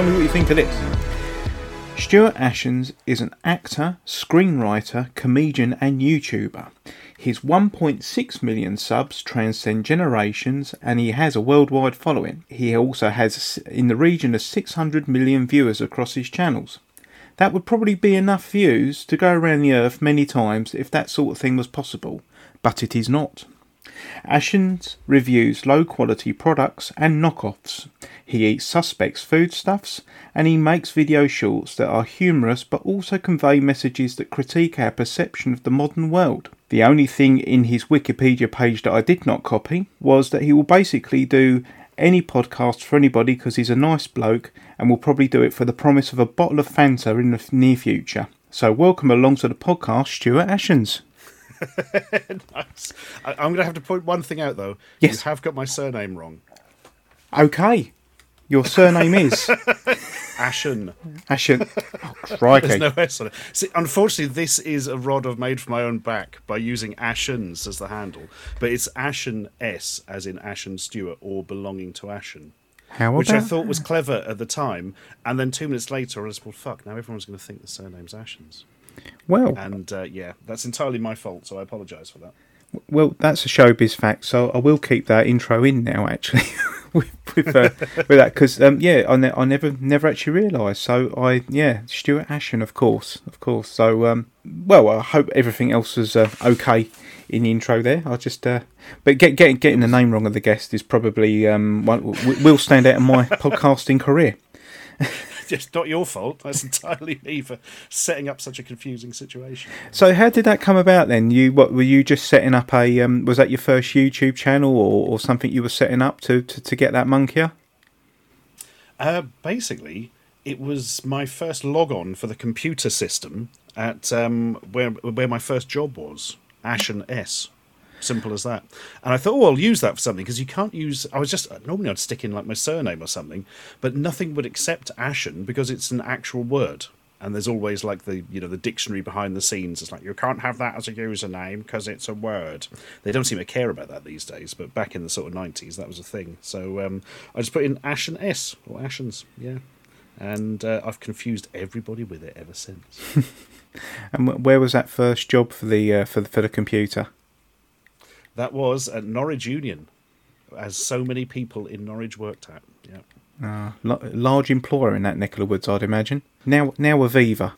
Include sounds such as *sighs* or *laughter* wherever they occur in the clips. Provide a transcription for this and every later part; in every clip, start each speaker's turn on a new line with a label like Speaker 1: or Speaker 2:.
Speaker 1: tell me what you think of this. Stuart Ashens is an actor, screenwriter, comedian, and YouTuber. His 1.6 million subs transcend generations and he has a worldwide following. He also has in the region of 600 million viewers across his channels. That would probably be enough views to go around the earth many times if that sort of thing was possible, but it is not. Ashens reviews low quality products and knockoffs. He eats suspects' foodstuffs and he makes video shorts that are humorous but also convey messages that critique our perception of the modern world. The only thing in his Wikipedia page that I did not copy was that he will basically do any podcast for anybody because he's a nice bloke and will probably do it for the promise of a bottle of Fanta in the near future. So, welcome along to the podcast, Stuart Ashens. *laughs*
Speaker 2: nice. I, am going to have to point one thing out though.
Speaker 1: Yes.
Speaker 2: You have got my surname wrong.
Speaker 1: Okay. Your surname is *laughs*
Speaker 2: Ashen.
Speaker 1: Ashen. Oh, crikey.
Speaker 2: There's no S on it. See, unfortunately, this is a rod I've made for my own back by using Ashens as the handle, but it's Ashen S, as in Ashen Stuart, or belonging to Ashen.
Speaker 1: How
Speaker 2: which I thought was clever at the time, and then two minutes later, I was well, fuck. Now everyone's going to think the surname's Ashens,
Speaker 1: Well,
Speaker 2: and uh, yeah, that's entirely my fault. So I apologise for that.
Speaker 1: well, that's a showbiz fact, so I will keep that intro in now. Actually, *laughs* *laughs* with with, uh, with that, because um, yeah, I, ne- I never never actually realised. So I yeah, Stuart Ashen, of course, of course. So um, well, I hope everything else was uh, okay in the intro there. I just uh, but get, get, getting the name wrong of the guest is probably um, one, will stand out in my *laughs* podcasting career. *laughs* *laughs*
Speaker 2: It's not your fault. That's *laughs* entirely me for setting up such a confusing situation.
Speaker 1: So how did that come about then? You what were you just setting up a um, was that your first YouTube channel or, or something you were setting up to, to, to get that monkey?
Speaker 2: Uh, basically, it was my first log on for the computer system at um, where where my first job was, Ashen S. Simple as that. And I thought, oh, I'll use that for something because you can't use. I was just normally I'd stick in like my surname or something, but nothing would accept Ashen because it's an actual word. And there's always like the you know the dictionary behind the scenes. It's like you can't have that as a username because it's a word. They don't seem to care about that these days, but back in the sort of nineties, that was a thing. So um, I just put in Ashen S or Ashens, yeah, and uh, I've confused everybody with it ever since. *laughs*
Speaker 1: And where was that first job for the uh, for the, for the computer?
Speaker 2: That was at Norwich Union, as so many people in Norwich worked at. Yeah.
Speaker 1: Uh, large employer in that neck of the woods, I'd imagine. Now now Aviva.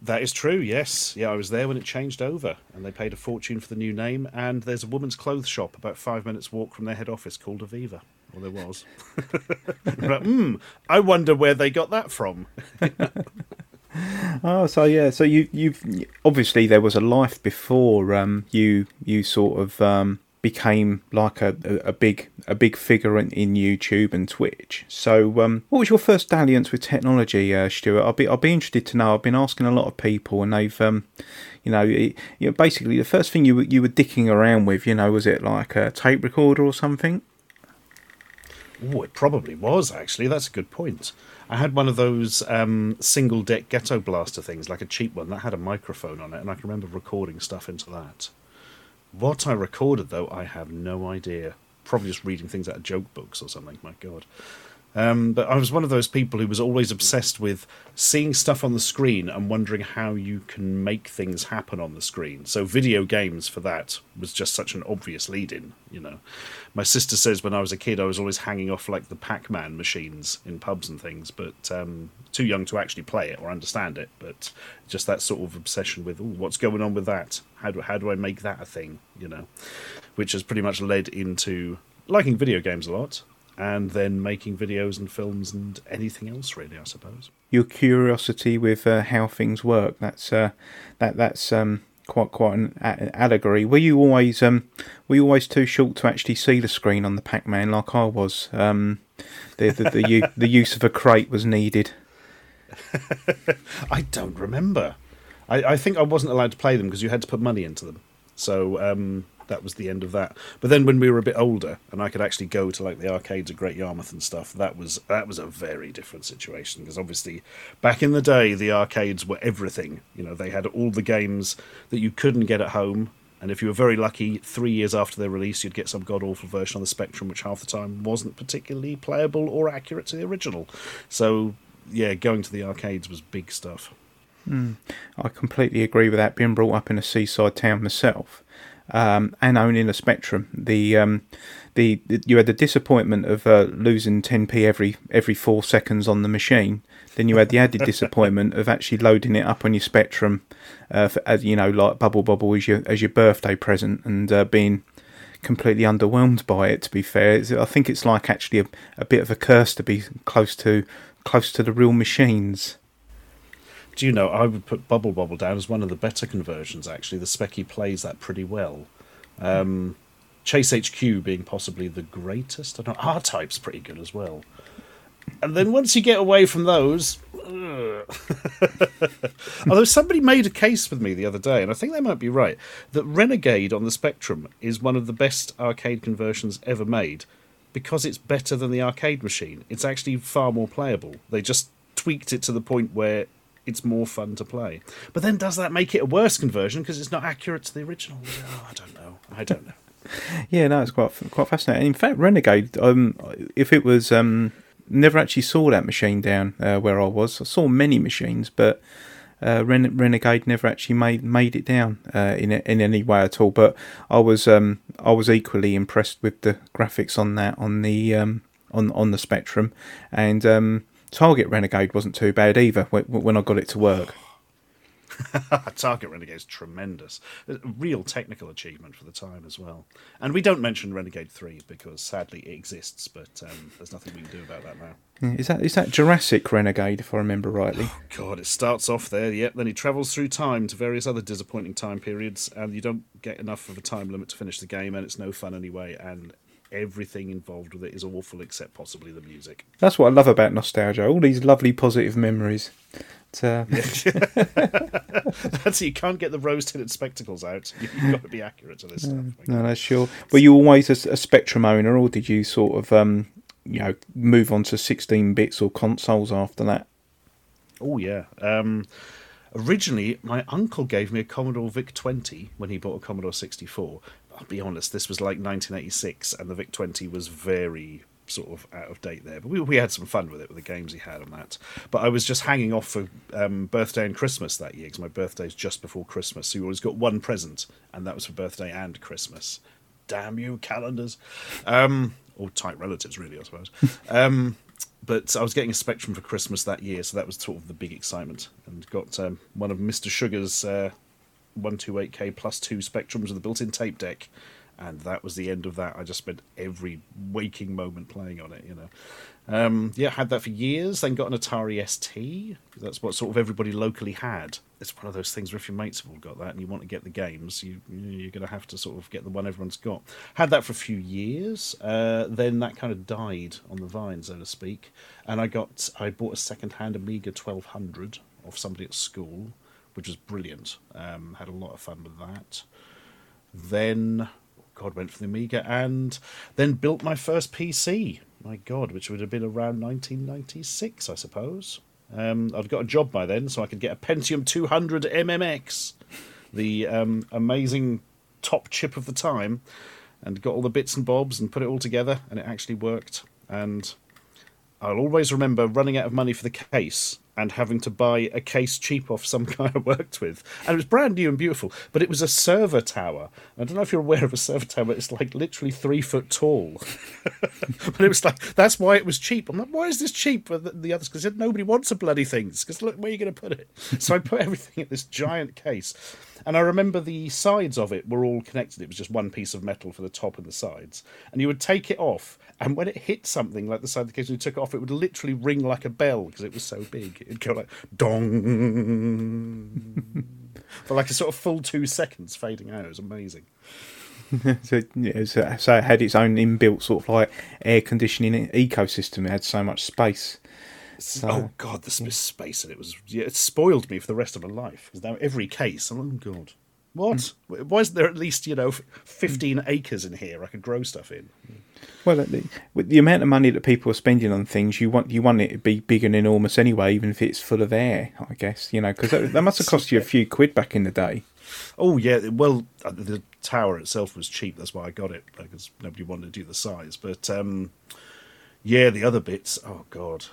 Speaker 2: That is true, yes. Yeah, I was there when it changed over, and they paid a fortune for the new name. And there's a woman's clothes shop about five minutes' walk from their head office called Aviva. Well, there was. *laughs* but, hmm, I wonder where they got that from. *laughs* *laughs*
Speaker 1: Oh, so yeah, so you you've obviously there was a life before um, you you sort of um, became like a, a, big a big figure in, in YouTube and Twitch. So um, what was your first dalliance with technology, uh, Stuart? I'll be I'll be interested to know. I've been asking a lot of people, and they've um, you know, it, you know basically the first thing you you were dicking around with, you know, was it like a tape recorder or something?
Speaker 2: Oh, it probably was actually. That's a good point. I had one of those um, single deck ghetto blaster things, like a cheap one that had a microphone on it, and I can remember recording stuff into that. What I recorded, though, I have no idea. Probably just reading things out of joke books or something. My God. Um, but I was one of those people who was always obsessed with seeing stuff on the screen and wondering how you can make things happen on the screen. So video games for that was just such an obvious lead-in, you know. My sister says when I was a kid I was always hanging off like the Pac-Man machines in pubs and things, but um, too young to actually play it or understand it. But just that sort of obsession with what's going on with that? How do how do I make that a thing? You know, which has pretty much led into liking video games a lot and then making videos and films and anything else really i suppose
Speaker 1: Your curiosity with uh, how things work. That's uh, that that's um, quite quite an a- allegory. Were you always um, were you always too short to actually see the screen on the Pac-Man like I was? Um, the the the, u- the use of a crate was needed. *laughs*
Speaker 2: i don't remember i, I think i wasn't allowed to play them because you had to put money into them so um, that was the end of that but then when we were a bit older and i could actually go to like the arcades of great yarmouth and stuff that was that was a very different situation because obviously back in the day the arcades were everything you know they had all the games that you couldn't get at home And if you were very lucky, three years after their release, you'd get some god awful version on the Spectrum, which half the time wasn't particularly playable or accurate to the original. So, yeah, going to the arcades was big stuff.
Speaker 1: Mm. I completely agree with that. Being brought up in a seaside town myself, um, and owning a Spectrum, the, um, the, the you had the disappointment of uh, losing 10p every every four seconds on the machine. Then you had the added disappointment of actually loading it up on your Spectrum, uh, for, you know, like Bubble Bobble as your as your birthday present, and uh, being completely underwhelmed by it. To be fair, it's, I think it's like actually a, a bit of a curse to be close to close to the real machines.
Speaker 2: Do you know, I would put Bubble Bobble down as one of the better conversions, actually. The Specky plays that pretty well. Um, Chase HQ being possibly the greatest. I know. R Type's pretty good as well. And then once you get away from those. *laughs* Although somebody made a case with me the other day, and I think they might be right, that Renegade on the Spectrum is one of the best arcade conversions ever made because it's better than the arcade machine. It's actually far more playable. They just tweaked it to the point where it's more fun to play. But then does that make it a worse conversion because it's not accurate to the original? Oh, I don't know. I don't know. *laughs*
Speaker 1: yeah, no, it's quite quite fascinating. In fact, Renegade, um, if it was, um, never actually saw that machine down uh, where I was. I saw many machines, but uh, Ren- Renegade never actually made made it down uh, in in any way at all. But I was um, I was equally impressed with the graphics on that on the um, on on the Spectrum, and um, Target Renegade wasn't too bad either when, when I got it to work. *laughs*
Speaker 2: Target Renegade is tremendous. A real technical achievement for the time as well. And we don't mention Renegade 3 because sadly it exists, but um, there's nothing we can do about that now.
Speaker 1: Is that is that Jurassic Renegade, if I remember rightly?
Speaker 2: Oh, God, it starts off there, yep, then he travels through time to various other disappointing time periods, and you don't get enough of a time limit to finish the game, and it's no fun anyway, and everything involved with it is awful except possibly the music.
Speaker 1: That's what I love about nostalgia. All these lovely positive memories. Uh... *laughs*
Speaker 2: That's you can't get the rose tinted spectacles out. *laughs* You've got to be accurate to this stuff.
Speaker 1: No, that's sure. Were you always a, a Spectrum owner, or did you sort of, um, you know, move on to sixteen bits or consoles after that?
Speaker 2: Oh yeah. Um, originally, my uncle gave me a Commodore VIC 20 when he bought a Commodore 64. I'll be honest, this was like 1986, and the VIC 20 was very sort of out of date there. But we, we had some fun with it with the games he had on that. But I was just hanging off for um, birthday and Christmas that year because my birthday's just before Christmas. So you always got one present, and that was for birthday and Christmas. Damn you, calendars. Um, or tight relatives, really, I suppose. *laughs* um, but I was getting a Spectrum for Christmas that year, so that was sort of the big excitement. And got um, one of Mr. Sugar's uh, 128K plus two Spectrums with a built in tape deck and that was the end of that. I just spent every waking moment playing on it, you know. Um, yeah, had that for years. Then got an Atari ST. That's what sort of everybody locally had. It's one of those things where if your mates have all got that and you want to get the games, you you're going to have to sort of get the one everyone's got. Had that for a few years. Uh, then that kind of died on the vine, so to speak. And I got I bought a second-hand Amiga 1200 off somebody at school, which was brilliant. Um, had a lot of fun with that. Then God, went for the Amiga and then built my first PC. My God, which would have been around 1996, I suppose. Um, I'd got a job by then, so I could get a Pentium 200 MMX, the um, amazing top chip of the time, and got all the bits and bobs and put it all together, and it actually worked. And I'll always remember running out of money for the case and having to buy a case cheap off some *laughs* guy I worked with. And it was brand new and beautiful, but it was a server tower. I don't know if you're aware of a server tower, it's like literally three foot tall. *laughs* but it was like, that's why it was cheap. I'm like, why is this cheap for the, the others? Because nobody wants a bloody thing. Because look, where are you going to put it? So I put *laughs* everything in this giant case. And I remember the sides of it were all connected. It was just one piece of metal for the top and the sides. And you would take it off, and when it hit something like the side of the case, and you took it off, it would literally ring like a bell because it was so big. It'd go like dong *laughs* for like a sort of full two seconds, fading out. It was amazing. *laughs*
Speaker 1: so, yeah, so, so, it had its own inbuilt sort of like air conditioning ecosystem. It had so much space.
Speaker 2: So, oh God, the space and it was yeah, it spoiled me for the rest of my life because now every case, I'm like, oh God, what? Mm. Why isn't there at least you know 15 mm. acres in here I could grow stuff in?
Speaker 1: Well, the, with the amount of money that people are spending on things, you want you want it to be big and enormous anyway, even if it's full of air. I guess you know because that, that, must have cost you a few quid back in the day.
Speaker 2: Oh yeah, well uh, the tower itself was cheap. That's why I got it because nobody wanted to do the size. But um, yeah, the other bits. Oh god,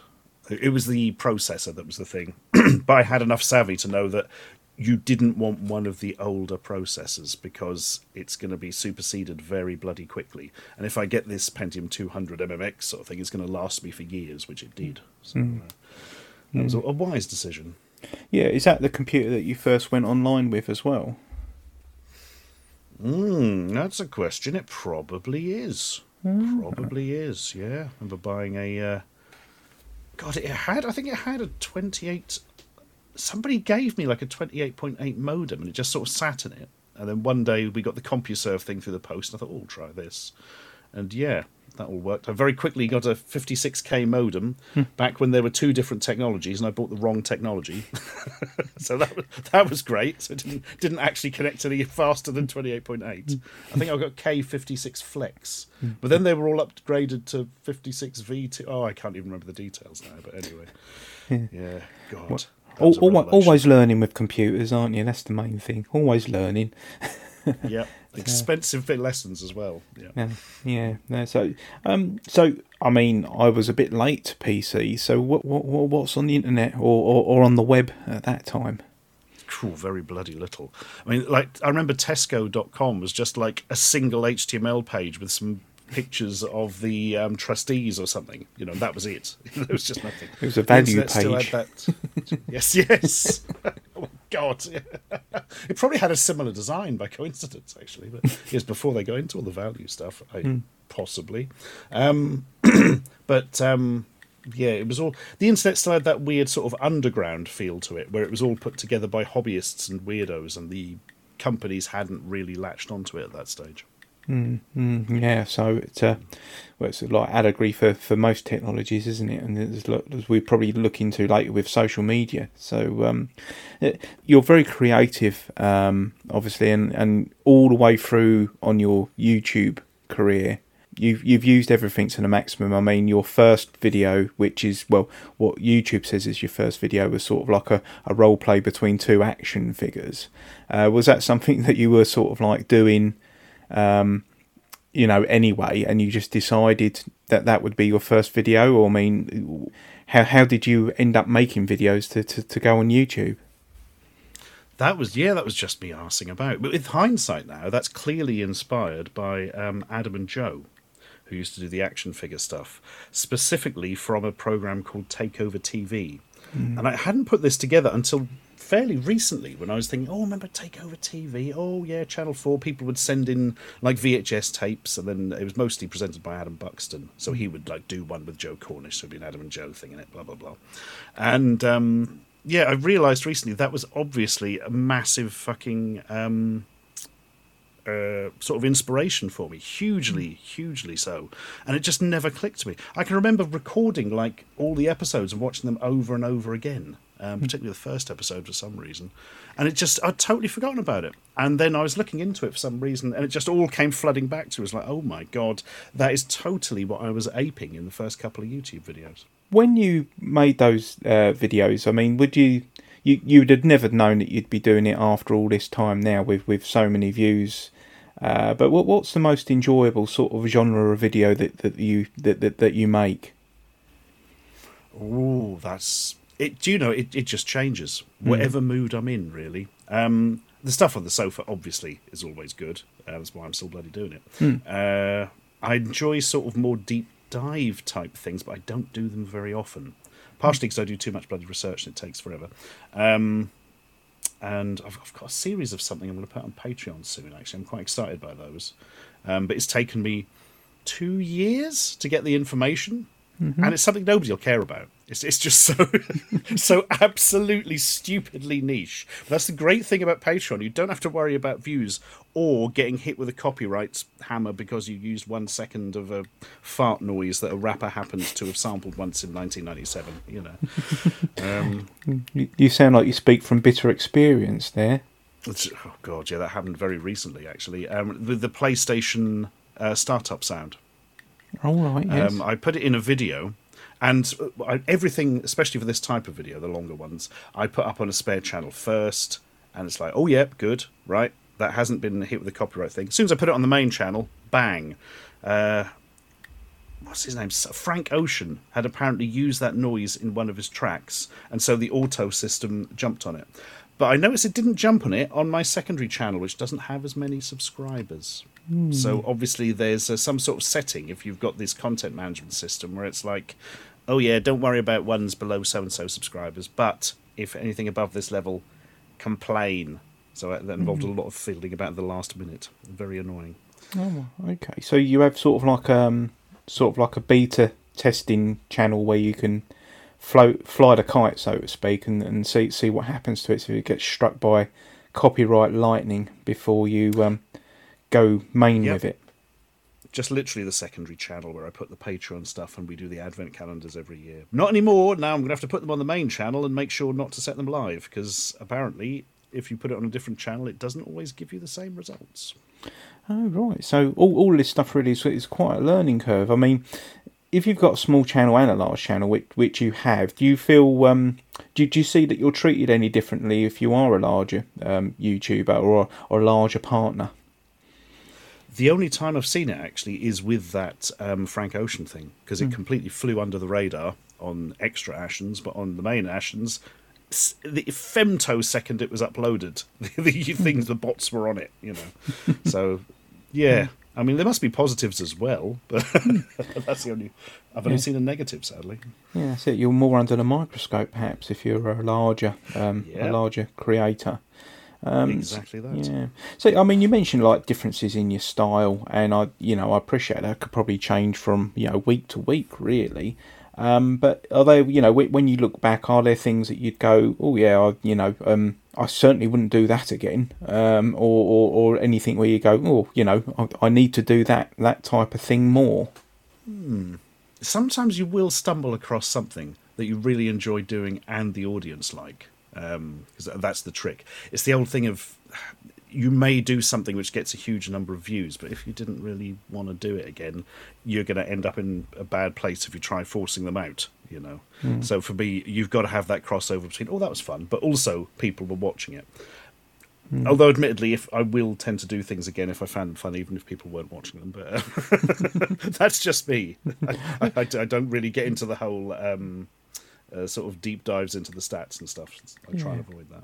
Speaker 2: it was the processor that was the thing. *clears throat* but I had enough savvy to know that you didn't want one of the older processors because it's going to be superseded very bloody quickly. And if I get this Pentium 200 MMX sort of thing, it's going to last me for years, which it did. So uh, that was a, a wise decision.
Speaker 1: Yeah, is that the computer that you first went online with as well?
Speaker 2: Mm, that's a question. It probably is. Probably is. Yeah, I remember buying a. Uh, God, it had. I think it had a twenty-eight. Somebody gave me like a twenty-eight point eight modem, and it just sort of sat in it. And then one day we got the CompuServe thing through the post, and I thought, "Oh, try this." And yeah, that all worked. I very quickly got a 56k modem hmm. back when there were two different technologies, and I bought the wrong technology. *laughs* so that was, that was great. So it didn't didn't actually connect any faster than 28.8. I think I got K56 Flex, hmm. but then they were all upgraded to 56V2. Oh, I can't even remember the details now. But anyway, yeah, God. that
Speaker 1: Al-
Speaker 2: was
Speaker 1: always, always learning with computers, aren't you? That's the main thing. Always learning. *laughs*
Speaker 2: yeah, expensive bit lessons as well. Yeah.
Speaker 1: Yeah, yeah. So, um, so I mean, I was a bit late to PC. So, what, what, what what's on the internet or, or, or on the web at that time?
Speaker 2: Cool, very bloody little. I mean, like I remember Tesco.com was just like a single HTML page with some pictures of the um, trustees or something. You know, that was it. *laughs* there was just nothing.
Speaker 1: It was a value
Speaker 2: internet still had
Speaker 1: page.
Speaker 2: that- *laughs* yes, yes. *laughs* oh God, it probably had a similar design by coincidence, actually. But yes, before they go into all the value stuff, I,
Speaker 1: Hmm.
Speaker 2: possibly. Um, *clears throat* but um, yeah, it was all the internet still had that weird sort of underground feel to it, where it was all put together by hobbyists and weirdos, and the companies hadn't really latched onto it at that stage.
Speaker 1: Mm, yeah, so it's uh, well, it's like allegory for, for most technologies, isn't it? And as we probably look into later with social media. So um, eh, you're very creative, um, obviously, and, and all the way through on your YouTube career. You've you've used everything to the maximum. I mean, your first video, which is well, what YouTube says is your first video, was sort of like a, a role play between two action figures. Uh, was that something *laughs* that you were sort of like doing? Um, you know, anyway, and you just decided that that would be your first video? Or, I mean, how, how did you end up making videos to, to, to go on YouTube?
Speaker 2: That was yeah, that was just me asking about. But with hindsight now, that's clearly inspired by um, Adam and Joe, who used to do the action figure stuff, specifically from a program called Takeover TV. And I hadn't put this together until fairly recently when I was thinking, oh, remember Takeover TV? Oh, yeah, Channel 4. People would send in like VHS tapes, and then it was mostly presented by Adam Buxton. So he would like do one with Joe Cornish, so it'd be an Adam and Joe thing in it, blah, blah, blah. And um, yeah, I realised recently that was obviously a massive fucking um, uh, sort of inspiration for me, hugely, hugely so. And it just never clicked to me. I can remember recording like all the episodes and watching them over and over again, um, particularly the first episode for some reason. And it just, I'd totally forgotten about it. And then I was looking into it for some reason, and it just all came flooding back to. It was like, oh my god, that is totally what I was aping in the first couple of YouTube videos.
Speaker 1: When you made those uh, videos, I mean, would you, you, you would have never known that you'd be doing it after all this time now with, with so many views. Uh, but what, what's the most enjoyable sort of genre of video that, that you that, that, that you make?
Speaker 2: Oh, that's it. Do you know it? It just changes whatever mood I'm in. Really, um, the stuff on the sofa obviously is always good. Uh, that's why I'm still bloody doing it. Uh, I enjoy sort of more deep dive type things, but I don't do them very often. Partially because I do too much bloody research and it takes forever. Um, and I've, I've got a series of something I'm going to put on Patreon soon. Actually, I'm quite excited by those. Um, but it's taken me two years to get the information, and it's something nobody will care about. It's, it's just *laughs* so so absolutely stupidly niche. But that's the great thing about Patreon. You don't have to worry about views or getting hit with a copyright hammer because you used one second of a fart noise that a rapper happens to have sampled once in 1997. You know. *laughs* Um,
Speaker 1: You, you sound like you speak from bitter experience there.
Speaker 2: Oh god, yeah, that happened very recently actually. Um, with the PlayStation uh, startup sound,
Speaker 1: All right, yes.
Speaker 2: um, I put it in a video, and uh, I, everything, especially for this type of video, the longer ones, I put up on a spare channel first, and it's like, oh yep, good, right. That hasn't been hit with the copyright thing. As soon as I put it on the main channel, bang. Uh, what's his name? Frank Ocean had apparently used that noise in one of his tracks, and so the auto system jumped on it. But I noticed it didn't jump on it on my secondary channel, which doesn't have as many subscribers. Mm. So obviously, there's uh, some sort of setting if you've got this content management system where it's like, oh yeah, don't worry about ones below so and so subscribers, but if anything above this level, complain. So that involved mm. a hmm. lot of fiddling about the last minute. Very annoying.
Speaker 1: Oh, okay. So you have sort of like um, sort of like a beta testing channel where you can float fly the kite, so to speak, and, and see see what happens to it. So it gets struck by copyright lightning before you um, go main yep. with it.
Speaker 2: Just literally the secondary channel where I put the Patreon stuff and we do the advent calendars every year. Not anymore. Now I'm going to have to put them on the main channel and make sure not to set them live because apparently, if you put it on a different channel, it doesn't always give you the same results.
Speaker 1: Oh right, so all all this stuff really is, is quite a learning curve. I mean, if you've got a small channel and a large channel, which which you have, do you feel um, do, do you see that you're treated any differently if you are a larger um, YouTuber or or a larger partner?
Speaker 2: The only time I've seen it actually is with that um, Frank Ocean thing because it mm. completely flew under the radar on extra Ashens, but on the main Ashens, the femtosecond it was uploaded, *laughs* the, *laughs* things the bots were on it, you know. *laughs* so yeah, I mean there must be positives as well, but that's the only. I've only yeah. seen a negative, sadly.
Speaker 1: Yeah, so you're more under the microscope, perhaps, if you're a larger, um, yeah. a larger creator.
Speaker 2: Um, exactly that.
Speaker 1: Yeah. So I mean, you mentioned like differences in your style, and I, you know, I appreciate that could probably change from you know week to week, really. Um, but are they, you know, when you look back, are there things that you'd go, oh yeah, I, you know, um, I certainly wouldn't do that again, um, or, or, or anything where you go, oh, you know, I, I need to do that that type of thing more.
Speaker 2: Hmm. Sometimes you will stumble across something that you really enjoy doing and the audience like because um, that's the trick. It's the old thing of you may do something which gets a huge number of views, but if you didn't really want to do it again, you're going to end up in a bad place if you try forcing them out. You know. Mm. So for me, you've got to have that crossover between oh that was fun, but also people were watching it. Mm. Although, admittedly, if I will tend to do things again if I found them fun, even if people weren't watching them, but uh, *laughs* *laughs* that's just me. I, I, I, don't really get into the whole. Um, uh, sort of deep dives into the stats and stuff. I try yeah. and avoid that.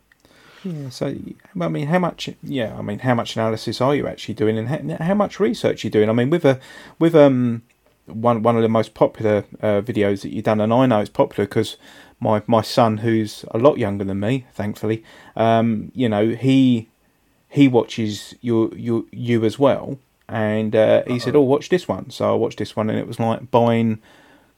Speaker 1: Yeah. So, I mean, how much? Yeah, I mean, how much analysis are you actually doing, and how, how much research are you doing? I mean, with a with um one one of the most popular uh, videos that you've done, and I know it's popular because my my son, who's a lot younger than me, thankfully, um, you know, he he watches you you you as well, and uh, he Uh-oh. said, "Oh, watch this one." So I watched this one, and it was like buying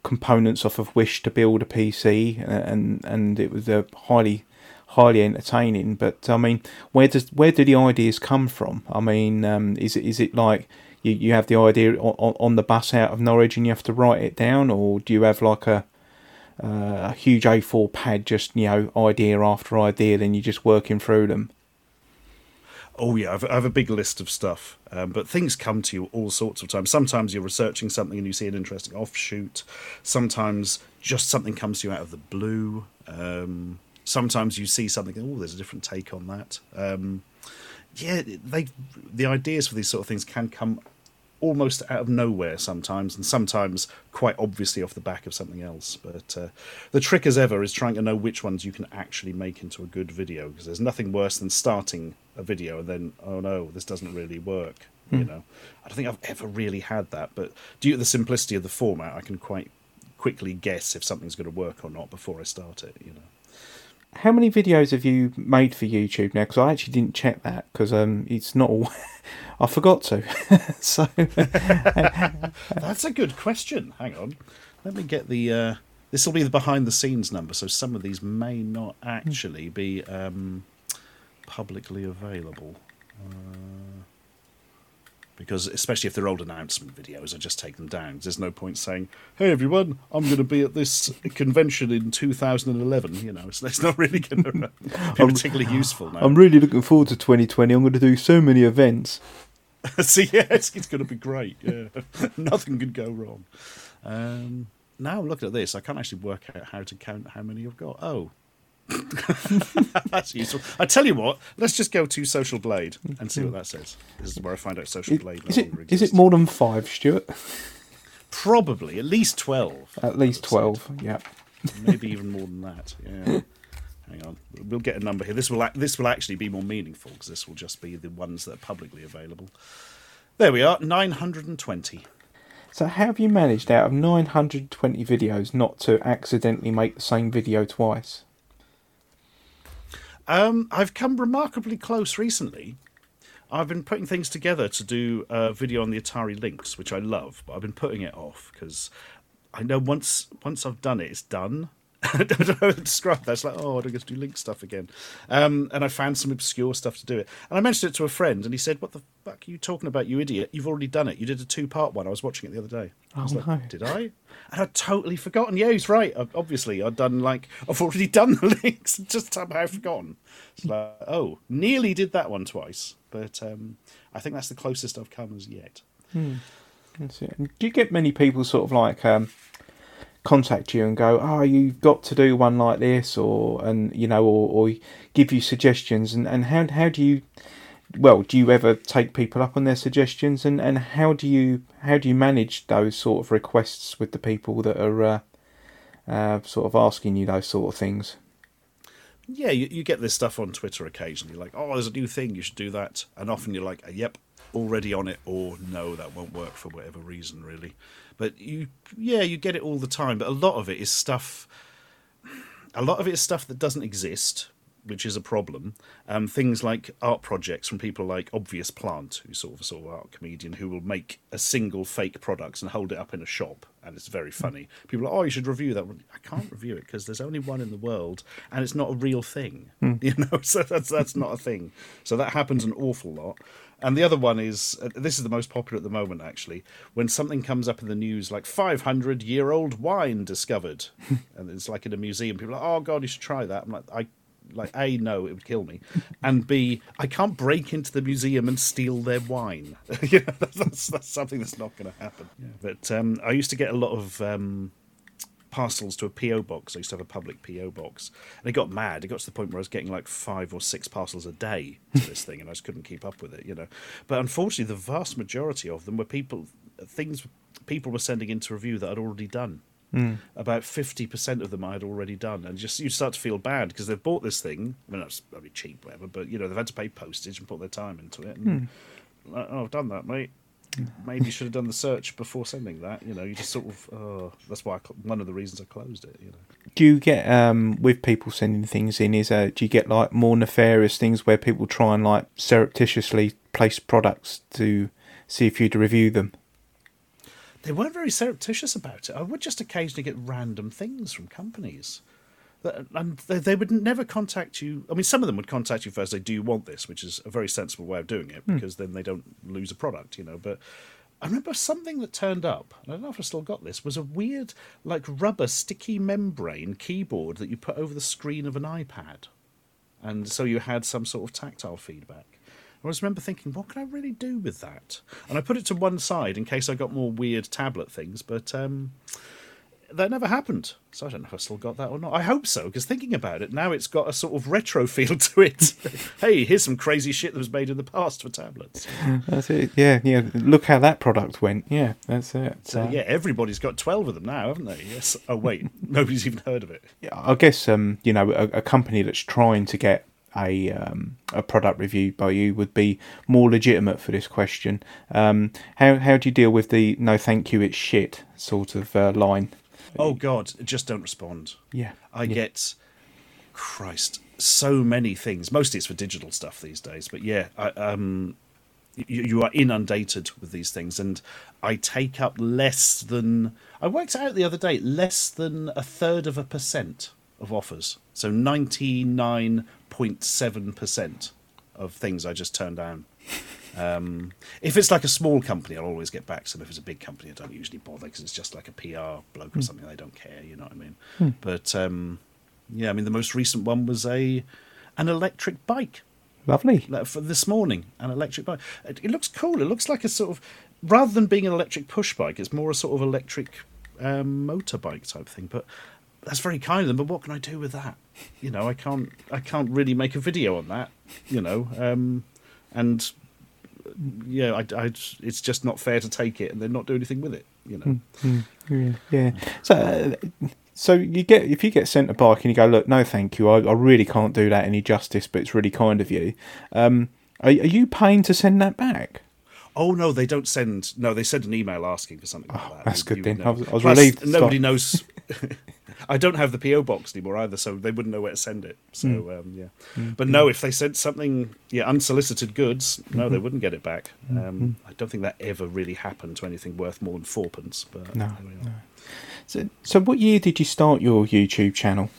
Speaker 1: components off of Wish to build a PC, and and it was a highly highly entertaining. But I mean, where does where do the ideas come from? I mean, um, is it is it like you, you have the idea on, on the bus out of Norwich and you have to write it down, or do you have like a uh, a huge A4 pad, just you know, idea after idea, then you're just working through them?
Speaker 2: Oh yeah, I've, I have a big list of stuff, um, but things come to you all sorts of times. Sometimes you're researching something and you see an interesting offshoot. Sometimes just something comes to you out of the blue. Um, sometimes you see something. Oh, there's a different take on that. Um, yeah, they the ideas for these sort of things can come almost out of nowhere sometimes, and sometimes quite obviously off the back of something else. But uh, the trick, as ever, is trying to know which ones you can actually make into a good video, because there's nothing worse than starting a video and then, oh no, this doesn't really work. Mm. You hmm. know, I don't think I've ever really had that, but due to the simplicity of the format, I can quite quickly guess if something's going to work or not before I start it. You know
Speaker 1: how many videos have you made for YouTube now? Because I actually didn't check that because um, it's not all. *laughs* I forgot to. *laughs* so *laughs*
Speaker 2: that's a good question. Hang on, let me get the. Uh, this will be the behind the scenes number, so some of these may not actually be um, publicly available. Uh, because especially if they're old announcement videos, I just take them down. There's no point saying, "Hey everyone, I'm going to be at this convention in 2011." You know, it's, it's not really going *laughs* to be particularly useful now.
Speaker 1: I'm really looking forward to 2020. I'm going to do so many events. *laughs*
Speaker 2: See, yeah, it's, it's going to be great. Yeah, *laughs* nothing could go wrong. Um, now I'm looking at this, I can't actually work out how to count how many I've got. Oh, *laughs* That's useful. I tell you what, let's just go to Social Blade and see what that says. This is where I find out Social Blade.
Speaker 1: Is it
Speaker 2: longer
Speaker 1: it more than five, Stuart?
Speaker 2: Probably at least twelve.
Speaker 1: At least twelve. Yeah.
Speaker 2: maybe even more than that. Yeah. Hang on, we'll get a number here. This will this will actually be more meaningful because this will just be the ones that are publicly available. There we are, nine hundred and twenty.
Speaker 1: So how have you managed out of 920 videos not to accidentally make the same video twice?
Speaker 2: Um, I've come remarkably close recently. I've been putting things together to do a video on the Atari Lynx, which I love, but I've been putting it off because I know once once I've done it, it's done. I *laughs* don't know how to describe that. It's like, oh, I don't get to do Lynx stuff again. Um, and I found some obscure stuff to do it. And I mentioned it to a friend, and he said, "What the fuck are you talking about, you idiot? You've already done it. You did a two-part one. I was watching it the other day." I was
Speaker 1: Oh,
Speaker 2: like,
Speaker 1: no.
Speaker 2: "Did I?" And I'd totally forgotten. Yeah, he's right. I- Obviously, I'd done like I've already *laughs* done the Lynx, just somehow forgotten. It's like, oh, nearly did that one twice, but um, I think that's the closest I've come as yet.
Speaker 1: And do you get many people sort of like um, contact you and go, "Oh, you've got to do one like this," or and you know, or, or give you suggestions? And, and how how do you? Well, do you ever take people up on their suggestions? And, and how do you how do you manage those sort of requests with the people that are uh, uh, sort of asking you those sort of things?
Speaker 2: Yeah, you, you get this stuff on Twitter occasionally, like, oh, there's a new thing, you should do that. And often you're like, yep, already on it, or no, that won't work for whatever reason, really. But you, yeah, you get it all the time. But a lot of it is stuff, a lot of it is stuff that doesn't exist, which is a problem. Um, things like art projects from people like Obvious Plant, who's sort of a sort of art comedian, who will make a single fake product and hold it up in a shop, and it's very funny. People are, oh, you should review that. I can't review it because there's only one in the world, and it's not a real thing. *laughs* You know, so that's that's not a thing. So that happens an awful lot. And the other one is uh, this is the most popular at the moment, actually. When something comes up in the news like 500 year old wine discovered, *laughs* and it's like in a museum, people are like, oh god, you should try that. I'm like, I like a no, it would kill me, *laughs* and b I can't break into the museum and steal their wine. *laughs* you know, that's, that's something that's not going to happen. But um, I used to get a lot of. Um, parcels to a PO box. I used to have a public PO box, and it got mad. It got to the point where I was getting like five or six parcels a day to this thing, and I just couldn't keep up with it, you know. But unfortunately, the vast majority of them were people things people were sending into review that I'd already done. Hmm. About fifty percent of them I had already done, and just you start to feel bad because they've bought this thing. I mean, that's mean cheap, whatever, but you know they've had to pay postage and put their time into it. And, hmm. like, oh, I've done that, mate maybe you should have done the search before sending that. You know, you just sort of. Oh, that's why I, one of the reasons I closed it. You know.
Speaker 1: Do you get um with people sending things in? Is uh, do you get like more nefarious things where people try and like surreptitiously place products to see if you'd review them?
Speaker 2: They weren't very surreptitious about it. I would just occasionally get random things from companies. And they, they would never contact you. I mean, some of them would contact you first. Say, "Do you want this?" Which is a very sensible way of doing it because then they don't lose a product, you know. But I remember something that turned up. and I don't know if I still got this. Was a weird, like rubber sticky membrane keyboard that you put over the screen of an iPad, and so you had some sort of tactile feedback. I always remember thinking, what can I really do with that? And I put it to one side in case I got more weird tablet things, but um, that never happened. So I don't know if I still got that or not. I hope so, because thinking about it, now it's got a sort of retro *laughs* feel to it. *laughs* hey, here's some crazy shit that was made in the past for tablets.
Speaker 1: That's it. Yeah, yeah. Look how that product went. Yeah, that's it.
Speaker 2: So yeah, everybody's got 12 of them now, haven't they? Yes. Oh, wait, *laughs* nobody's even heard of it.
Speaker 1: Yeah, I guess um, you know a, a company that's trying to get a um, a product reviewed by you would be more legitimate for this question. Um, how how do you deal with the no thank you it's shit sort of uh, line?
Speaker 2: Oh, God, just don't respond.
Speaker 1: Yeah,
Speaker 2: I get, Christ, so many things. Mostly it's for digital stuff these days, but yeah, I, um, you, you are inundated with these things, and I take up less than I worked out the other day, less than a third of a percent of offers. So ninety nine point seven percent of things I just turn down. Um, if it's like a small company, I'll always get back to them. If it's a big company, I don't usually bother because it's just like a PR bloke or something. They don't care, you know what I mean? But um, yeah, I mean the most recent one was a an electric bike
Speaker 1: lovely.
Speaker 2: like, for this morning. An electric bike. It, it looks cool. It looks like a sort of rather than being an electric push bike, it's more a sort of electric um, motorbike type thing. But that's very kind of them, but what can I do with that? You know, I can't I can't really make a video on that. You know, um, and yeah, I, I, it's just not fair to take it and then not do anything with it. You know.
Speaker 1: Mm, yeah. So, uh, so you get if you get sent a bike and you go, look, no, thank you, I, I really can't do that any justice, but it's really kind of you. Um, are, are you paying to send that back?
Speaker 2: Oh no, they don't send. No, they send an email asking for something like
Speaker 1: Oh,
Speaker 2: that.
Speaker 1: that's
Speaker 2: You-
Speaker 1: good
Speaker 2: you
Speaker 1: then. I was- I was
Speaker 2: Plus,
Speaker 1: relieved
Speaker 2: Nobody knows. *laughs* I don't have the PO box anymore either, so they wouldn't know where to send it. So
Speaker 1: Hmm.
Speaker 2: um, yeah, but no, if they sent something, yeah, unsolicited goods, no,
Speaker 1: Mm-hmm.
Speaker 2: they wouldn't get it back. Um, I don't think that ever really happened to anything worth more than fourpence. But
Speaker 1: No, no. So, so what year did you start your YouTube channel?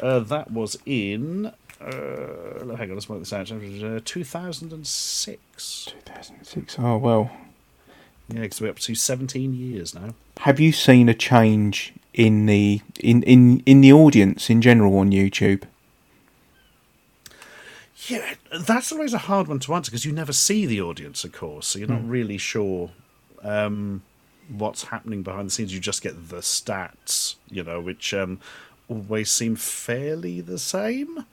Speaker 2: Uh, that was in. Uh, hang on, let's work this out. Uh, 2006.
Speaker 1: 2006. Oh well.
Speaker 2: Yeah, because we're up to 17 years now.
Speaker 1: Have you seen a change in the in, in, in the audience in general on YouTube?
Speaker 2: Yeah, that's always a hard one to answer because you never see the audience, of course, so you're not really sure um, what's happening behind the scenes. You just get the stats, you know, which um, always seem fairly the same.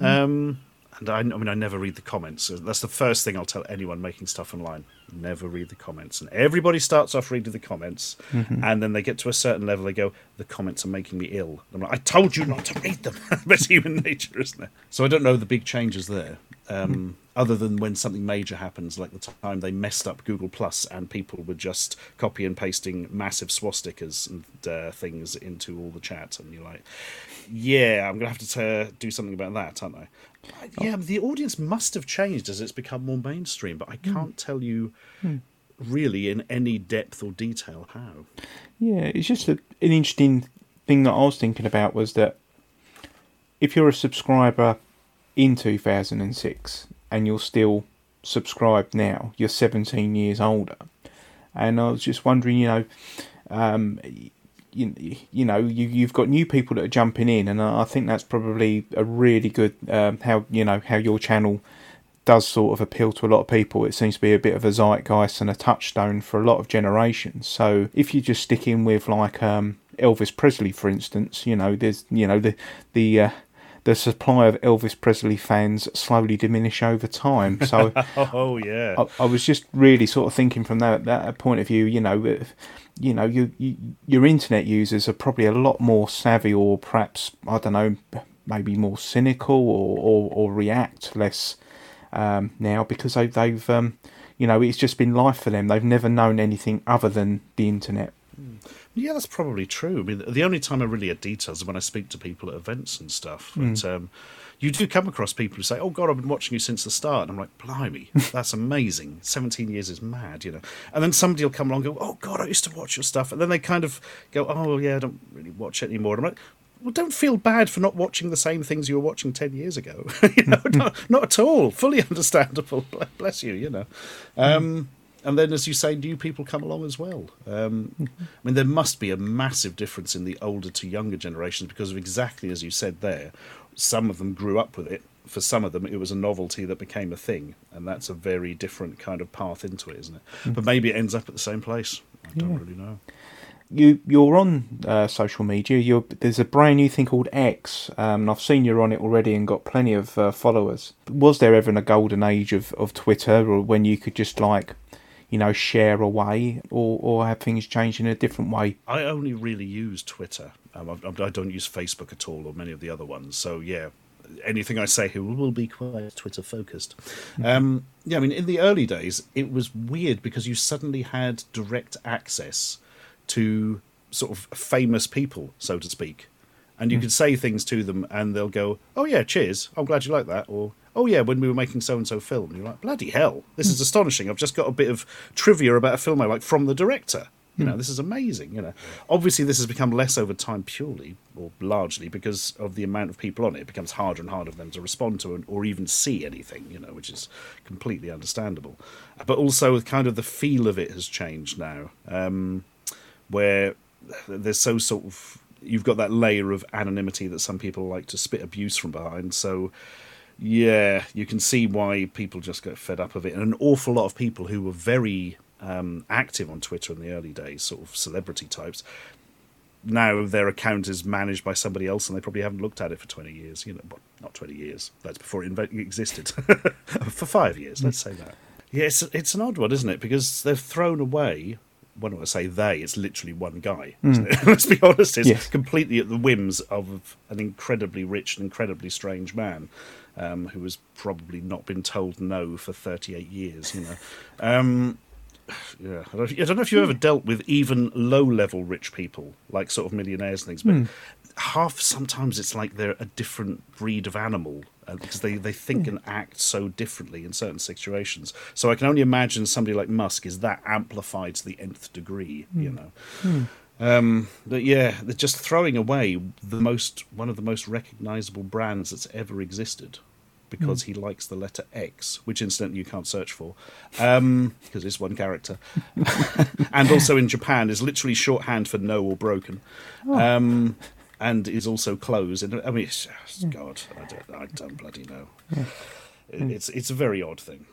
Speaker 2: Um, and I, I mean, I never read the comments. So that's the first thing I'll tell anyone making stuff online. Never read the comments. And everybody starts off reading the comments, and then they get to a certain level, they go, "The comments are making me ill." I'm like, "I told you not to read them." *laughs* That's human nature, isn't it? So I don't know the big changes there, um, other than when something major happens, like the time they messed up Google Plus, and people were just copy and pasting massive swastikas and uh, things into all the chat, and you're like, "Yeah, I'm gonna have to uh, do something about that, aren't I?" Yeah, the audience must have changed as it's become more mainstream, but I can't tell you really in any depth or detail how.
Speaker 1: Yeah, it's just a, an interesting thing that I was thinking about was that if you're a subscriber in 2006 and you're still subscribed now, you're 17 years older. And I was just wondering, you know, um, you, you know, you, you've got new people that are jumping in, and I think that's probably a really good um, how you know how your channel does sort of appeal to a lot of people. It seems to be a bit of a zeitgeist and a touchstone for a lot of generations. So if you just stick in with like um, Elvis Presley, for instance, you know, there's you know the the uh, the supply of Elvis Presley fans slowly diminish over time. So *laughs*
Speaker 2: Oh yeah,
Speaker 1: I, I was just really sort of thinking from that that point of view. You know, if, you know, you, you your internet users are probably a lot more savvy, or perhaps I don't know, maybe more cynical, or or, or react less um, now because they, they've um, you know it's just been life for them. They've never known anything other than the internet.
Speaker 2: Yeah, that's probably true. I mean, the only time I really get details is when I speak to people at events and stuff. But um, you do come across people who say, "Oh God, I've been watching you since the start," and I'm like, "Blimey, *laughs* that's amazing! Seventeen years is mad," you know. And then somebody will come along and go, "Oh God, I used to watch your stuff," and then they kind of go, "Oh yeah, I don't really watch it anymore." And I'm like. Well, don't feel bad for not watching the same things you were watching ten years ago. *laughs* you know, not, not at all. Fully *laughs* understandable. Bless you. You know. Um, and then, as you say, new people come along as well. Um, I mean, there must be a massive difference in the older to younger generations because of exactly as you said there. Some of them grew up with it. For some of them, it was a novelty that became a thing, and that's a very different kind of path into it, isn't it? But maybe it ends up at the same place. I don't
Speaker 1: Yeah.
Speaker 2: really know.
Speaker 1: you you're on uh, social media. You're there's a brand new thing called X. Um, and I've seen you're on it already and got plenty of uh, followers. Was there ever a golden age of, of Twitter, or when you could just like, you know, share away, or or have things changed in a different way?
Speaker 2: I only really use Twitter. Um, I, I don't use Facebook at all, or many of the other ones. So yeah, anything I say here will be quite Twitter focused. Um, yeah, I mean, in the early days, it was weird because you suddenly had direct access to sort of famous people, so to speak. And you could say things to them, and they'll go, "Oh yeah, cheers! I'm glad you like that." Or, "Oh yeah, when we were making so and so film," you're like, "Bloody hell, this is astonishing! I've just got a bit of trivia about a film I like from the director." You know, this is amazing. You know, obviously this has become less over time, purely or largely because of the amount of people on it. It becomes harder and harder for them to respond to or even see anything. You know, which is completely understandable. But also, with kind of the feel of it has changed now, um, where there's so sort of you've got that layer of anonymity that some people like to spit abuse from behind. So yeah, you can see why people just get fed up of it. And an awful lot of people who were very um, active on Twitter in the early days, sort of celebrity types, now their account is managed by somebody else and they probably haven't looked at it for 20 years you know well, not 20 years that's before it existed *laughs* for five years let's say that yeah it's, it's an odd one isn't it because they've thrown away when I say they, it's literally one guy. isn't? *laughs* Let's be honest, it's
Speaker 1: Yes.
Speaker 2: completely at the whims of an incredibly rich and incredibly strange man um, who has probably not been told no for 38 years, you know. Um, yeah, I don't, I don't know if you've ever dealt with even low level rich people, like sort of millionaires and things, but half sometimes it's like they're a different breed of animal uh, because they, they think and act so differently in certain situations. So I can only imagine somebody like Musk is that amplified to the nth degree, you know. Um, but yeah, they're just throwing away the most one of the most recognizable brands that's ever existed because he likes the letter X, which incidentally you can't search for um, because it's one character, *laughs* and also in Japan is literally shorthand for no or broken, um, and is also closed. And I mean, it's, God, I don't, I don't bloody know. It- It's it's a very odd thing.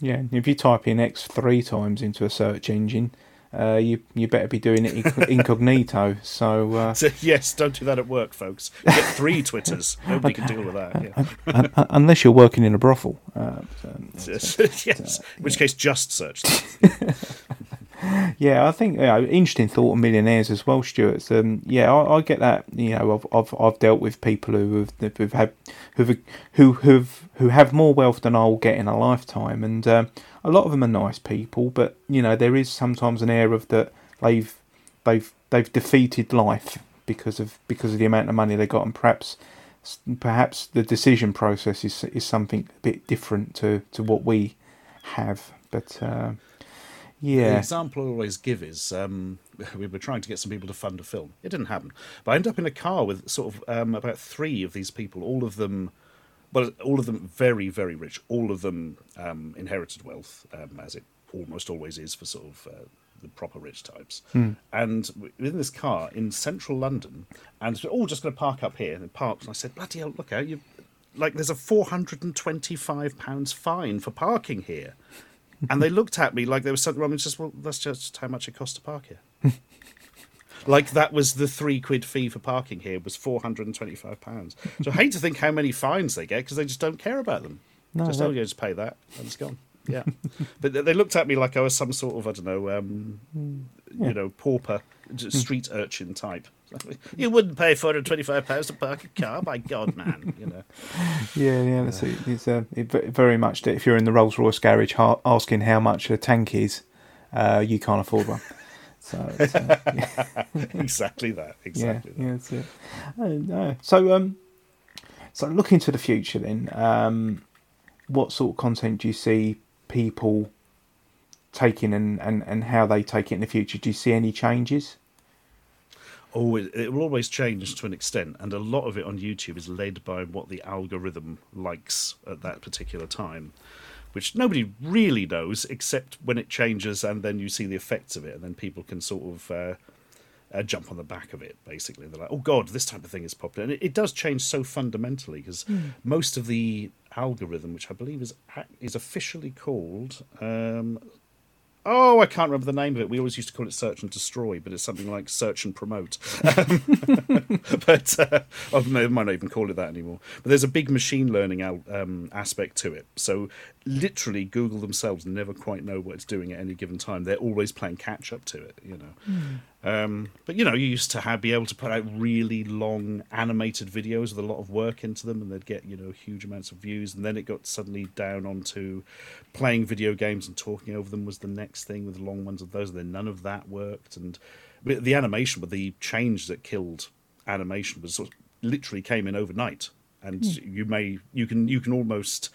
Speaker 1: Yeah, if you type in X three times into a search engine, uh, you you better be doing it *laughs* incognito. So, uh, *laughs*
Speaker 2: So, yes, don't do that at work, folks. Get three Twitters. *laughs* Nobody can deal with that. Yeah.
Speaker 1: un- un- unless you're working in a brothel. Uh, so-
Speaker 2: yes. In which case, just search.
Speaker 1: Yeah, I think you know, interesting thought of millionaires as well, Stuart. Um, yeah, I, I get that. You know, I've, I've I've dealt with people who have who've had who've who who've who have more wealth than I'll get in a lifetime, and um, a lot of them are nice people. But you know, there is sometimes an air of that they've they've they've defeated life because of because of the amount of money they got, and perhaps perhaps the decision process is is something a bit different to to what we have. But uh,
Speaker 2: The example I always give is um, *laughs* we were trying to get some people to fund a film. It didn't happen. But I ended up in a car with sort of um, about three of these people, all of them, well, all of them very, very rich. All of them um, inherited wealth, um, as it almost always is for sort of uh, the proper rich types. And within this car in central London, and we're all just going to park up here. And parked, and I said, bloody hell, look out, you like there's a £425 fine for parking here. *laughs* And they looked at me like there was something wrong. And just, well, that's just how much it costs to park here. *laughs* like that was the three quid fee for parking here was four hundred and twenty-five pounds. So I hate to think how many fines they get because they just don't care about them.
Speaker 1: No,
Speaker 2: just oh yeah, just pay that and it's gone. Yeah, but they- looked at me like I was some sort of I don't know, um, you know, pauper, street urchin type. *laughs* You wouldn't pay four hundred twenty-five pounds to park a car, by God, man. You know.
Speaker 1: Yeah, yeah, that's it. It's uh, it, very much that if you're in the Rolls Royce garage asking how much a tank is, uh, you can't afford one. So, uh, *laughs* *laughs* yeah,
Speaker 2: exactly that.
Speaker 1: yeah,
Speaker 2: Exactly
Speaker 1: yeah,
Speaker 2: that.
Speaker 1: that's it. Oh, no. So, um, so looking to the future, then, um, what sort of content do you see people taking, and, and, and how they take it in the future? Do you see any changes?
Speaker 2: Oh, it, it will always change to an extent, and a lot of it on YouTube is led by what the algorithm likes at that particular time, which nobody really knows except when it changes, and then you see the effects of it, and then people can sort of uh, uh, jump on the back of it. Basically, they're like, "Oh God, this type of thing is popular," and it, it does change so fundamentally because most of the algorithm, which I believe is is officially called. Um, Oh, I can't remember the name of it. We always used to call it search and destroy, but it's something like search and promote. *laughs* But uh, oh, they might not even call it that anymore. But there's a big machine learning al- um, aspect to it. So literally, Google themselves never quite know what it's doing at any given time. They're always playing catch up to it. You know. Um, but you know, you used to have be able to put out really long animated videos with a lot of work into them, and they'd get you know huge amounts of views. And then it got suddenly down onto playing video games and talking over them was the next thing with the long ones of those. And then none of that worked, and the animation, but the change that killed animation was sort of literally came in overnight. And you may you can you can almost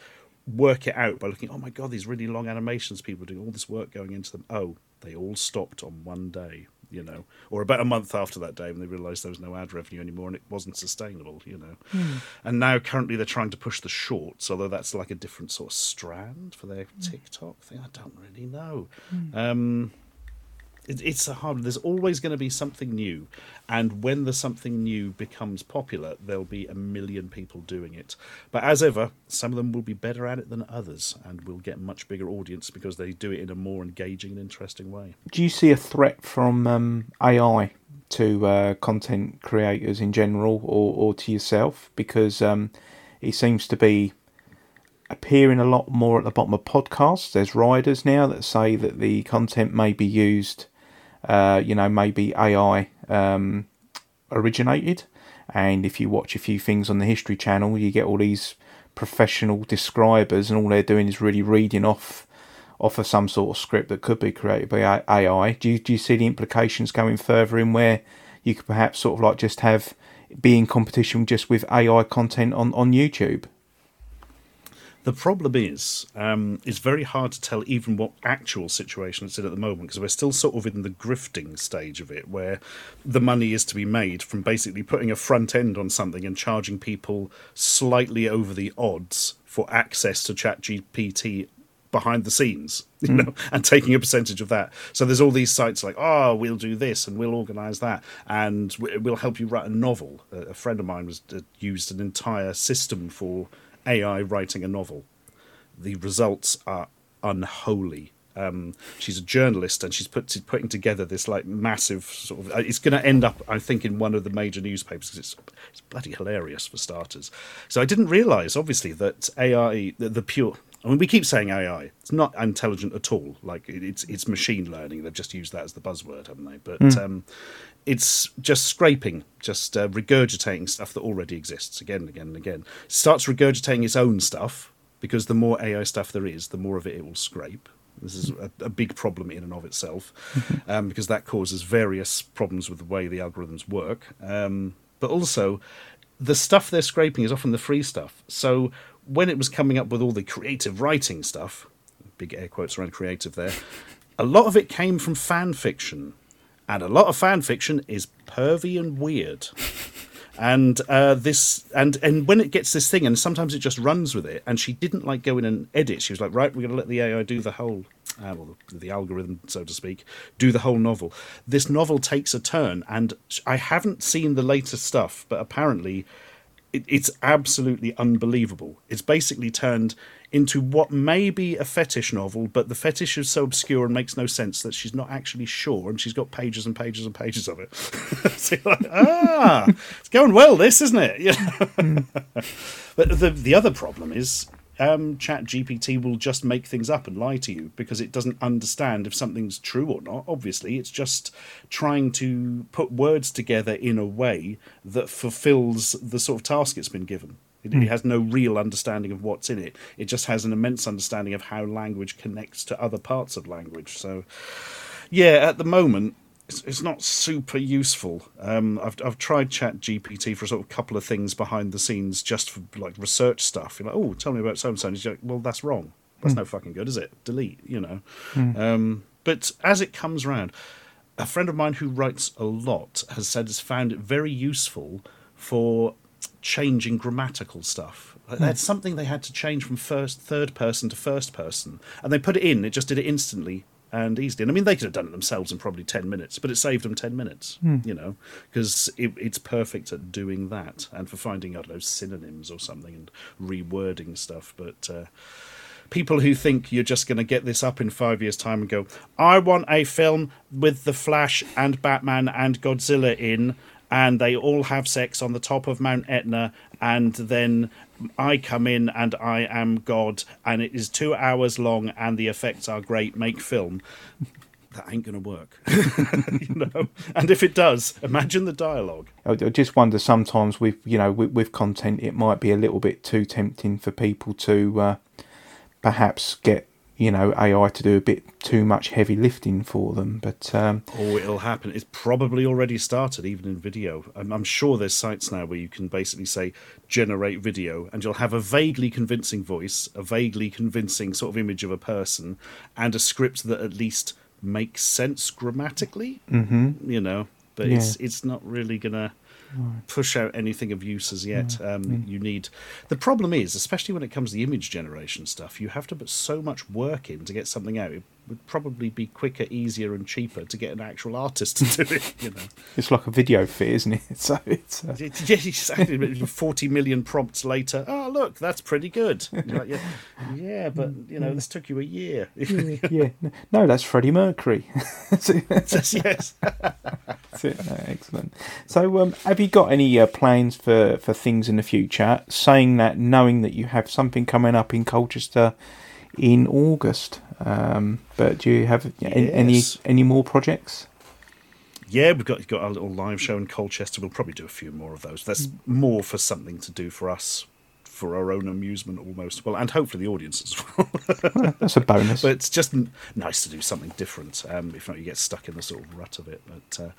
Speaker 2: work it out by looking. Oh my god, these really long animations. People doing all this work going into them. Oh, they all stopped on one day you know, or about a month after that day when they realised there was no ad revenue anymore and it wasn't sustainable, you know. Hmm. And now currently they're trying to push the shorts, although that's like a different sort of strand for their hmm. TikTok thing. I don't really know. Hmm. Um, it, it's a hard. There's always going to be something new, and when the something new becomes popular, there'll be a million people doing it. But as ever, some of them will be better at it than others, and will get much bigger audience because they do it in a more engaging and interesting way.
Speaker 1: Do you see a threat from um, AI to uh, content creators in general or, or to yourself because um, he seems to be appearing a lot more at the bottom of podcasts. There's riders now that say that the content may be used, uh, you know, maybe AI um, originated. And if you watch a few things on the History Channel, you get all these professional describers, and all they're doing is really reading off off of some sort of script that could be created by AI. Do you, do you see the implications going further in where you could perhaps sort of like just have be in competition just with AI content on, on YouTube?
Speaker 2: The problem is, um, it's very hard to tell even what actual situation it's in at the moment because we're still sort of in the grifting stage of it, where the money is to be made from basically putting a front end on something and charging people slightly over the odds for access to ChatGPT behind the scenes, you mm. know, and taking a percentage of that. So there's all these sites like, oh, we'll do this and we'll organise that, and we'll help you write a novel. A friend of mine was uh, used an entire system for AI writing a novel. The results are unholy. Um, she's a journalist and she's put putting together this like massive sort of. Uh, it's going to end up, I think, in one of the major newspapers it's it's bloody hilarious for starters. So I didn't realise, obviously, that AI, the, the pure. I mean, we keep saying AI. It's not intelligent at all. Like it's it's machine learning. They've just used that as the buzzword, haven't they? But mm. um, it's just scraping, just uh, regurgitating stuff that already exists again and again and again. It starts regurgitating its own stuff because the more AI stuff there is, the more of it it will scrape. This is a, a big problem in and of itself *laughs* um, because that causes various problems with the way the algorithms work. Um, but also, the stuff they're scraping is often the free stuff. So when it was coming up with all the creative writing stuff, big air quotes around creative there, a lot of it came from fan fiction and a lot of fan fiction is pervy and weird. and uh, this and and when it gets this thing, and sometimes it just runs with it. And she didn't like go in and edit. She was like, right, we're going to let the AI do the whole, uh, well, the, the algorithm, so to speak, do the whole novel. This novel takes a turn, and I haven't seen the latest stuff, but apparently, it, it's absolutely unbelievable. It's basically turned into what may be a fetish novel, but the fetish is so obscure and makes no sense that she's not actually sure, and she's got pages and pages and pages of it. *laughs* so like, ah, it's going well, this isn't it? *laughs* but the the other problem is um, Chat GPT will just make things up and lie to you because it doesn't understand if something's true or not. Obviously, it's just trying to put words together in a way that fulfills the sort of task it's been given. It, mm. it, has no real understanding of what's in it. It just has an immense understanding of how language connects to other parts of language. So, yeah, at the moment, it's, it's not super useful. Um, I've I've tried Chat GPT for a sort of couple of things behind the scenes, just for like research stuff. You're like, oh, tell me about so and so. He's like, well, that's wrong. That's mm. no fucking good, is it? Delete. You know. Mm. Um, but as it comes around, a friend of mine who writes a lot has said has found it very useful for changing grammatical stuff. Mm. That's something they had to change from first, third person to first person, and they put it in. It just did it instantly and easily. And I mean, they could have done it themselves in probably ten minutes, but it saved them ten minutes. Mm. You know, because it, it's perfect at doing that and for finding I don't know synonyms or something and rewording stuff. But uh, people who think you're just going to get this up in five years' time and go, I want a film with the Flash and Batman and Godzilla in and they all have sex on the top of Mount Etna, and then I come in and I am God, and it is two hours long, and the effects are great. Make film. That ain't going to work, *laughs* you know. And if it does, imagine the dialogue.
Speaker 1: I just wonder sometimes with you know with, with content, it might be a little bit too tempting for people to uh, perhaps get you know AI to do a bit too much heavy lifting for them. But um,
Speaker 2: oh, it'll happen. It's probably already started, even in video. I'm, I'm, sure there's sites now where you can basically say generate video, and you'll have a vaguely convincing voice, a vaguely convincing sort of image of a person, and a script that at least makes sense grammatically.
Speaker 1: Mm-hmm.
Speaker 2: You know, but yeah. it's it's not really gonna push out anything of use as yet. Um, mm. You need. The problem is, especially when it comes to the image generation stuff, you have to put so much work in to get something out. It would probably be quicker, easier, and cheaper to get an actual artist to do it. You know, *laughs*
Speaker 1: it's like a video fee, isn't it? *laughs* So it's
Speaker 2: uh... yeah, exactly. Forty million prompts later. Oh, look, that's pretty good. Like, yeah, yeah, but you know, this took you a year. *laughs*
Speaker 1: yeah, no, that's Freddie Mercury.
Speaker 2: yes,
Speaker 1: That's it. Excellent. So, um, have you got any uh, plans for, for things in the future? Saying that, knowing that you have something coming up in Colchester in August, um, but do you have any, any any more projects?
Speaker 2: Yeah, we've got got our little live show in Colchester. We'll probably do a few more of those. That's more for something to do for us, for our own amusement almost. Well, and hopefully the audience as well. *laughs*
Speaker 1: That's a bonus.
Speaker 2: but it's just n- nice to do something different. Um, if not, you get stuck in the sort of rut of it. But uh,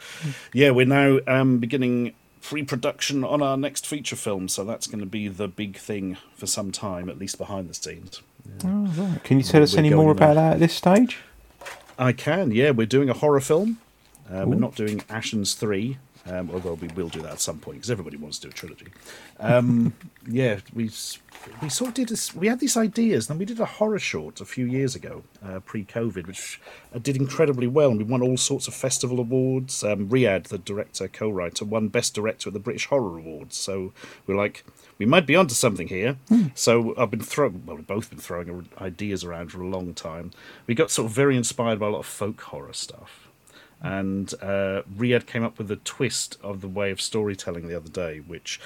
Speaker 2: yeah, we're now um, beginning pre-production on our next feature film, so that's going to be the big thing for some time, at least behind the scenes.
Speaker 1: Oh, right. Can you tell us any more about that at this stage?
Speaker 2: I can, yeah. We're doing a horror film. Uh, we're not doing Ashen's 3, um, although we will do that at some point because everybody wants to do a trilogy. Um, *laughs* yeah, we we sort of did this. We had these ideas, and we did a horror short a few years ago, uh, pre-COVID, which uh, did incredibly well, and we won all sorts of festival awards. Um, Riyad, the director co-writer, won Best Director at the British Horror Awards. So we're like, we might be onto something here. So I've been throwing, well, we've both been throwing ideas around for a long time. We got sort of very inspired by a lot of folk horror stuff. And uh, Riyad came up with a twist of the way of storytelling the other day, which,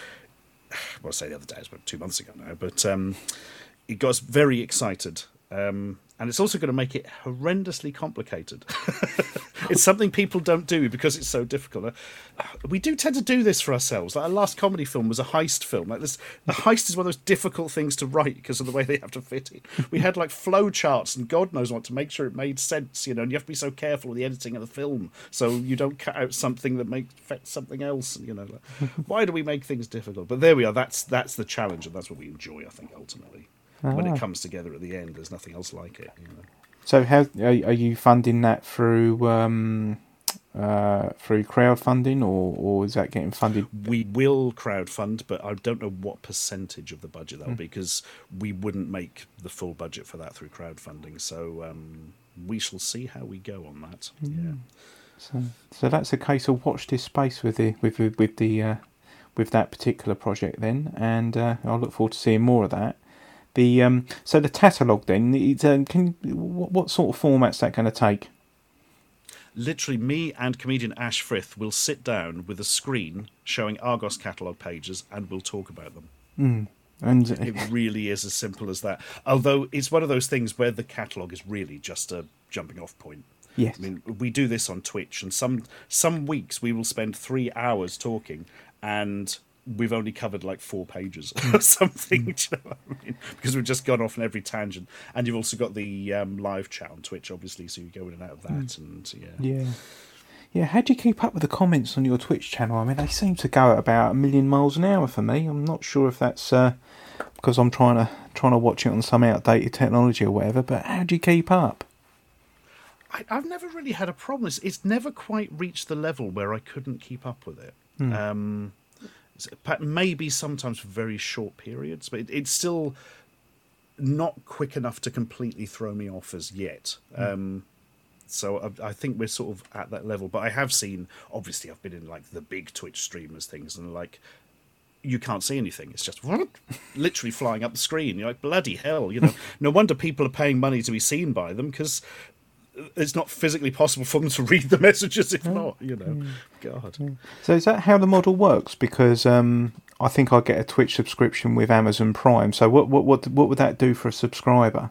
Speaker 2: *sighs* well, I say the other day, it's about two months ago now, but um, it got us very excited. Um, and it's also going to make it horrendously complicated. *laughs* it's something people don't do because it's so difficult. Uh, We do tend to do this for ourselves. Like our last comedy film was a heist film. Like this, the heist is one of those difficult things to write because of the way they have to fit it. We had like flow charts and God knows what to make sure it made sense. You know, and you have to be so careful with the editing of the film so you don't cut out something that makes something else. You know, like, why do we make things difficult? But there we are. That's that's the challenge, and that's what we enjoy. I think ultimately, when
Speaker 1: Ah.
Speaker 2: it comes together at the end, there's nothing else like it. You know.
Speaker 1: So, how are, are you funding that through um, uh, through crowdfunding, or or is that getting funded?
Speaker 2: We will crowdfund, but I don't know what percentage of the budget that will be because we wouldn't make the full budget for that through crowdfunding. So um, we shall see how we go on that. Yeah.
Speaker 1: So, so that's a case of watch this space with the with with the uh, with that particular project then, and uh, I look forward to seeing more of that. The um, so the catalogue then, it's, um, can what, what sort of format's that going to take?
Speaker 2: Literally, me and comedian Ash Frith will sit down with a screen showing Argos catalogue pages and we'll talk about them.
Speaker 1: And
Speaker 2: It really is as simple as that. Although it's one of those things where the catalogue is really just a jumping off point.
Speaker 1: yes,
Speaker 2: I mean, we do this on Twitch, and some some weeks we will spend three hours talking, and we've only covered like four pages or something. *laughs* do you know I mean? Because we've just gone off on every tangent, and you've also got the um, live chat on Twitch, obviously, so you go in and out of that, and yeah.
Speaker 1: yeah. Yeah, how do you keep up with the comments on your Twitch channel? I mean, they seem to go at about a million miles an hour for me. I'm not sure if that's uh, because I'm trying to trying to watch it on some outdated technology or whatever. But how do you keep up?
Speaker 2: I, I've never really had a problem. It's, it's never quite reached the level where I couldn't keep up with it. Um, but maybe sometimes for very short periods, but it, it's still not quick enough to completely throw me off as yet. Um, so I, I think we're sort of at that level. But I have seen, obviously, I've been in like the big Twitch streamers things, and like you can't see anything. It's just *laughs* literally flying up the screen. You're like, bloody hell, you know. no wonder people are paying money to be seen by them because it's not physically possible for them to *laughs* read the messages if not, you know. God.
Speaker 1: So is that how the model works? Because um, I think I get a Twitch subscription with Amazon Prime. So what what what what would that do for a subscriber?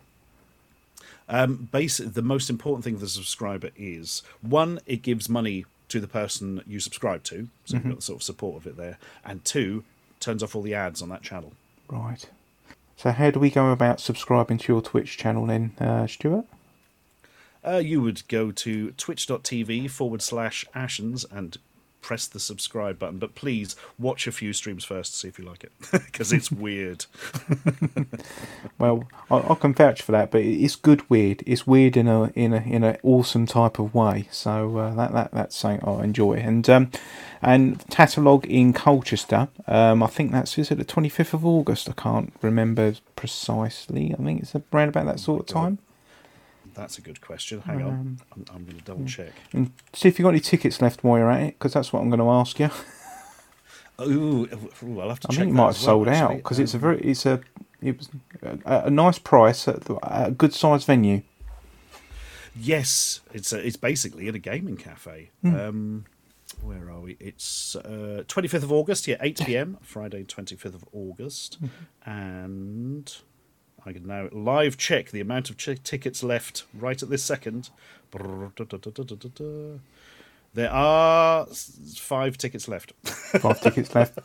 Speaker 2: Um, basically, the most important thing for the subscriber is one, it gives money to the person you subscribe to, so you've got the sort of support of it there, and two, turns off all the ads on that channel.
Speaker 1: Right. So how do we go about subscribing to your Twitch channel then, uh, Stuart?
Speaker 2: Uh, you would go to twitch.tv forward slash ashens and press the subscribe button. But please watch a few streams first to see if you like it *laughs* because it's *laughs* weird. *laughs*
Speaker 1: Well, I, I can vouch for that, but it's good weird. It's weird in a in a in an awesome type of way. So uh, that that that's something I enjoy. And um, and Tatalogue in Colchester. Um, I think that's is it the twenty fifth of August. I can't remember precisely. I think it's around about that sort of time.
Speaker 2: That's a good question. Hang on. I'm, I'm going to double check.
Speaker 1: And see if you've got any tickets left while you're at it, because that's what I'm going to ask you. *laughs*
Speaker 2: Ooh, ooh, I'll have to
Speaker 1: I
Speaker 2: check.
Speaker 1: think it might have
Speaker 2: well,
Speaker 1: sold out because it's a
Speaker 2: Um,
Speaker 1: very it's a it was a, a nice price at the- a good sized venue.
Speaker 2: Yes, it's a, it's basically in a gaming cafe.
Speaker 1: Hmm.
Speaker 2: Um, where are we? It's uh, 25th of August, yeah, 8 p.m. Friday, 25th of August, and I can now live check the amount of ch- tickets left right at this second. There are five tickets left. *laughs*
Speaker 1: Five tickets left.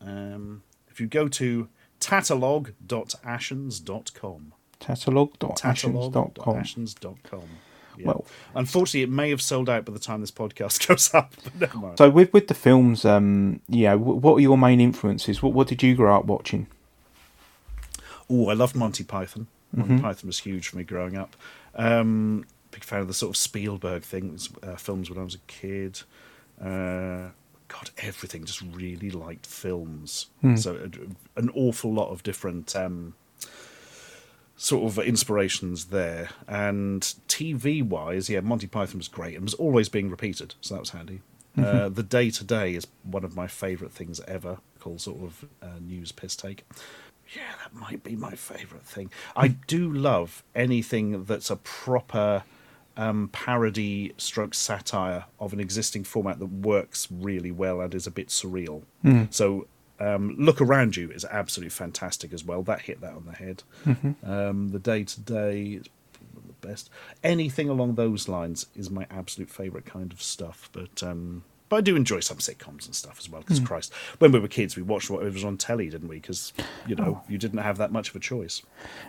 Speaker 2: Um, if you go to tatalog.ashens.com,
Speaker 1: Tatalog.ashens.com.
Speaker 2: Yeah.
Speaker 1: Well-
Speaker 2: unfortunately, it may have sold out by the time this podcast *laughs* goes up. But never mind.
Speaker 1: So with with the films, um, yeah, what are your main influences? What what did you grow up watching?
Speaker 2: Oh, I loved Monty Python. Monty Python was huge for me growing up. Um, big fan of the sort of Spielberg things, uh, films when I was a kid. Uh, God, everything. Just really liked films. So uh, an awful lot of different um, sort of inspirations there. And TV wise, yeah, Monty Python was great and was always being repeated, so that was handy. Uh, the Day Today is one of my favourite things ever, called sort of uh, news piss take. That might be my favourite thing. I do love anything that's a proper um, parody stroke satire of an existing format that works really well and is a bit surreal. So um, Look Around You is absolutely fantastic as well. That hit that on the head. Um, the Day Today is the best. Anything along those lines is my absolute favourite kind of stuff. But um, but I do enjoy some sitcoms and stuff as well. Because Christ, when we were kids, we watched what was on telly, didn't we? Because you know you didn't have that much of a choice.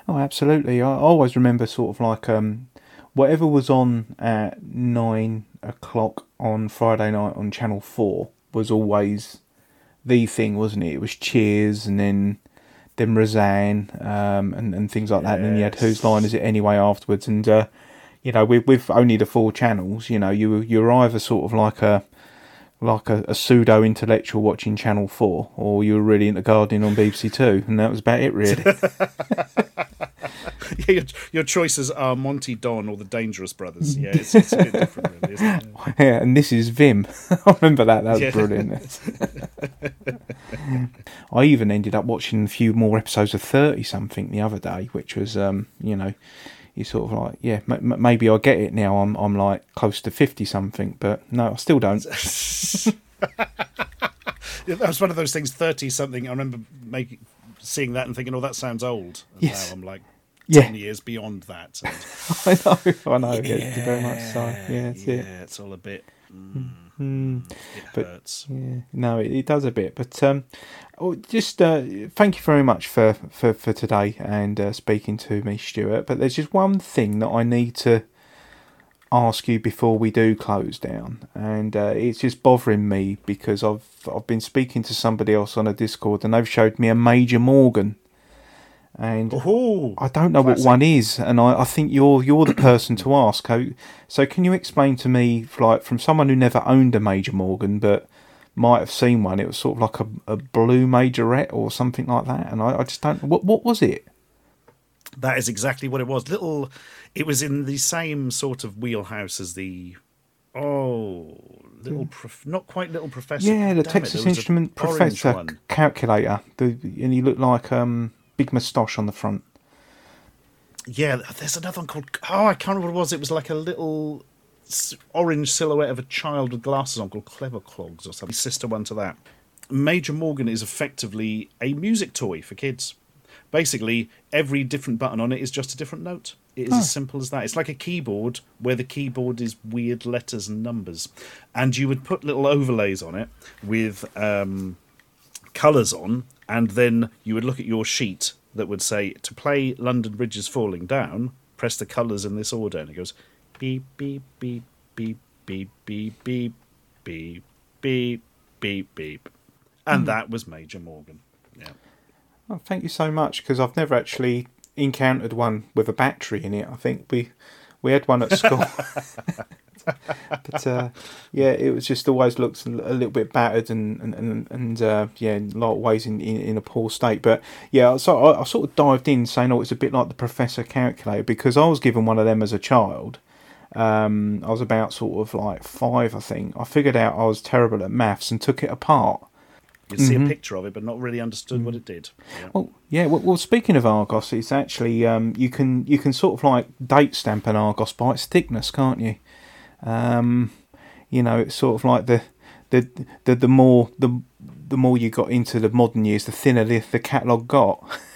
Speaker 1: Oh, absolutely. I always remember sort of like um, whatever was on at nine o'clock on Friday night on Channel Four was always the thing, wasn't it? It was Cheers, and then then Roseanne, um, and and things like that. And then you had
Speaker 2: Yes.
Speaker 1: Whose Line Is It Anyway afterwards, and uh, you know, with with only the four channels, you know, you you're either sort of like a like a, a pseudo intellectual watching Channel Four, or you were really into gardening on BBC Two, and that was about it, really. *laughs* *laughs*
Speaker 2: Yeah, your, your choices are Monty Don or the Dangerous Brothers. Yeah, it's, it's a bit different, really, isn't it? *laughs*
Speaker 1: Yeah, and this is Vim. I remember that. That was
Speaker 2: Yeah.
Speaker 1: brilliant. I even ended up watching a few more episodes of Thirty Something the other day, which was, um, you know, you sort of like, yeah, m- m- maybe I get it now. I'm, I'm like close to fifty something, but no, I still don't. *laughs*
Speaker 2: Yeah, that was one of those things. Thirty something. I remember making seeing that and thinking, "Oh, that sounds old." And
Speaker 1: Yes.
Speaker 2: Now I'm like
Speaker 1: Yeah.
Speaker 2: ten years beyond that. And *laughs*
Speaker 1: I know, I know. Yeah, very much so. Yeah, that's
Speaker 2: yeah,
Speaker 1: it.
Speaker 2: it's all a bit. Mm,
Speaker 1: Mm.
Speaker 2: it
Speaker 1: But-
Speaker 2: hurts.
Speaker 1: Yeah, no, it, it does a bit, but um, oh, just uh, thank you very much for for, for today and uh, speaking to me, Stuart. But there's just one thing that I need to ask you before we do close down, and uh, it's just bothering me because I've I've been speaking to somebody else on a Discord, and they've showed me a Major Morgan, and
Speaker 2: Oh,
Speaker 1: I don't know
Speaker 2: classic.
Speaker 1: what one is, and I, I think you're you're the person to ask. So can you explain to me, like from someone who never owned a Major Morgan but might have seen one, it was sort of like a, a blue majorette or something like that, and I, I just don't. What what was it?
Speaker 2: That is exactly what it was. Little, it was in the same sort of wheelhouse as the, oh, little, prof, not quite little professor.
Speaker 1: yeah, the
Speaker 2: Damn
Speaker 1: Texas
Speaker 2: there was a
Speaker 1: Instrument Professor calculator, the, and he looked like um big moustache on the front.
Speaker 2: Yeah, there's another one called. Oh, I can't remember what it was. It was like a little orange silhouette of a child with glasses on called Clever Clogs or something. Sister one to that. Major Morgan is effectively a music toy for kids. Basically, every different button on it is just a different note. It is as simple as that. It's like a keyboard where the keyboard is weird letters and numbers. And you would put little overlays on it with um, colours on, and then you would look at your sheet that would say to play London Bridge is Falling Down, press the colours in this order, and it goes beep beep beep beep beep beep beep beep beep beep beep, and hmm. that was Major Morgan. Yeah.
Speaker 1: Oh, thank you so much because I've never actually encountered one with a battery in it. I think we we had one at school, *laughs* *laughs* but uh, yeah, it was just always looked a little bit battered and and and, and uh, yeah, in a lot of ways in, in, in a poor state. But yeah, so I, I sort of dived in saying, "Oh, it's a bit like the Professor calculator," because I was given one of them as a child. Um, I was about sort of like five, I think. I figured out I was terrible at maths and took it apart.
Speaker 2: You'd see a picture of it, but not really understood what it did. Yeah.
Speaker 1: Well, yeah. Well, well speaking of Argos, it's actually um, you can you can sort of like date stamp an Argos by its thickness, can't you? Um, you know, it's sort of like the the the, the more the the more you got into the modern years, the thinner the, the catalogue got. *laughs*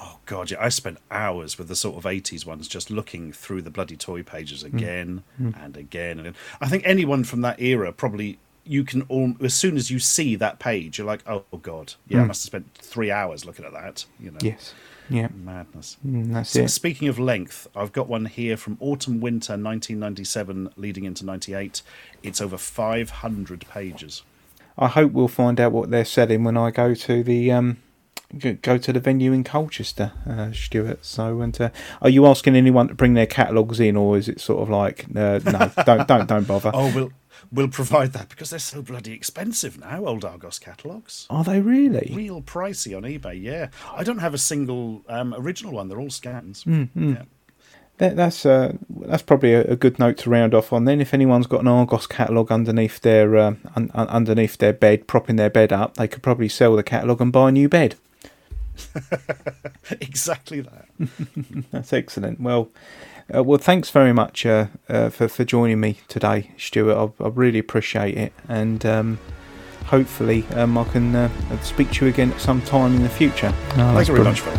Speaker 2: Oh god, yeah, I spent hours with the sort of eighties ones just looking through the bloody toy pages mm. again mm. and again and again. I think anyone from that era probably you can all as soon as you see that page, you're like, oh god, yeah, I mm. must have spent three hours looking at that. You know,
Speaker 1: yes. Yeah.
Speaker 2: madness.
Speaker 1: Mm, that's
Speaker 2: So
Speaker 1: it.
Speaker 2: speaking of length, I've got one here from autumn winter 1997 leading into 98. It's over 500 pages.
Speaker 1: I hope we'll find out what they're selling when I go to the um go to the venue in Colchester, uh, Stuart. So, and uh, are you asking anyone to bring their catalogues in, or is it sort of like uh, no, don't don't don't bother? *laughs*
Speaker 2: Oh, we'll we'll provide that because they're so bloody expensive now. Old Argos catalogs,
Speaker 1: Are they really?
Speaker 2: real pricey on eBay. Yeah, I don't have a single um, original one. They're all scans.
Speaker 1: Mm-hmm.
Speaker 2: Yeah.
Speaker 1: That, that's uh, that's probably a, a good note to round off on. Then, if anyone's got an Argos catalogue underneath their uh, un, un, underneath their bed, propping their bed up, they could probably sell the catalogue and buy a new bed. *laughs*
Speaker 2: exactly that. *laughs*
Speaker 1: That's excellent. Well, uh, well, thanks very much uh, uh, for for joining me today, Stuart. I, I really appreciate it, and um, hopefully um, I can uh, speak to you again at some time in the future.
Speaker 2: Thanks very much, Phil.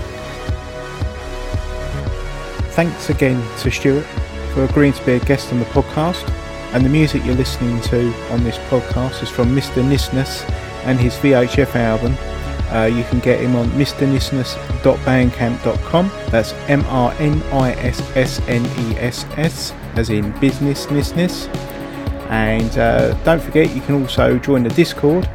Speaker 1: Thanks again to Stuart for agreeing to be a guest on the podcast. And the music you're listening to on this podcast is from Mr. Nissness and his VHF album. Uh, you can get him on mrnissness.bandcamp.com. That's M R N I S S N E S S, as in business nissness. And uh, don't forget, you can also join the Discord.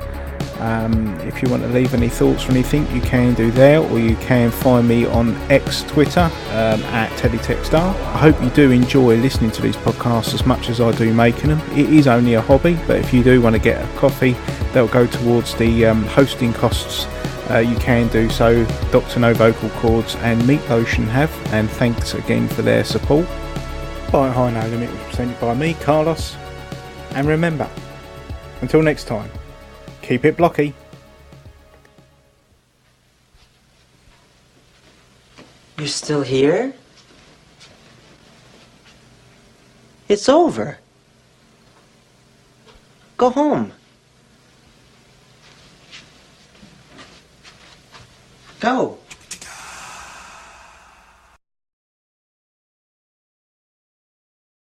Speaker 1: Um, if you want to leave any thoughts or anything, you can do there, or you can find me on X Twitter um, at teletextR. I hope you do enjoy listening to these podcasts as much as I do making them. It is only a hobby, but if you do want to get a coffee, they'll go towards the um, hosting costs. Uh, you can do so. Dr. No Vocal Cords and Meat Lotion have, and thanks again for their support. Bytehigh No Limit was presented by me, Carlos. And remember, until next time, keep it blocky.
Speaker 3: You're still here? It's over. Go home. Go.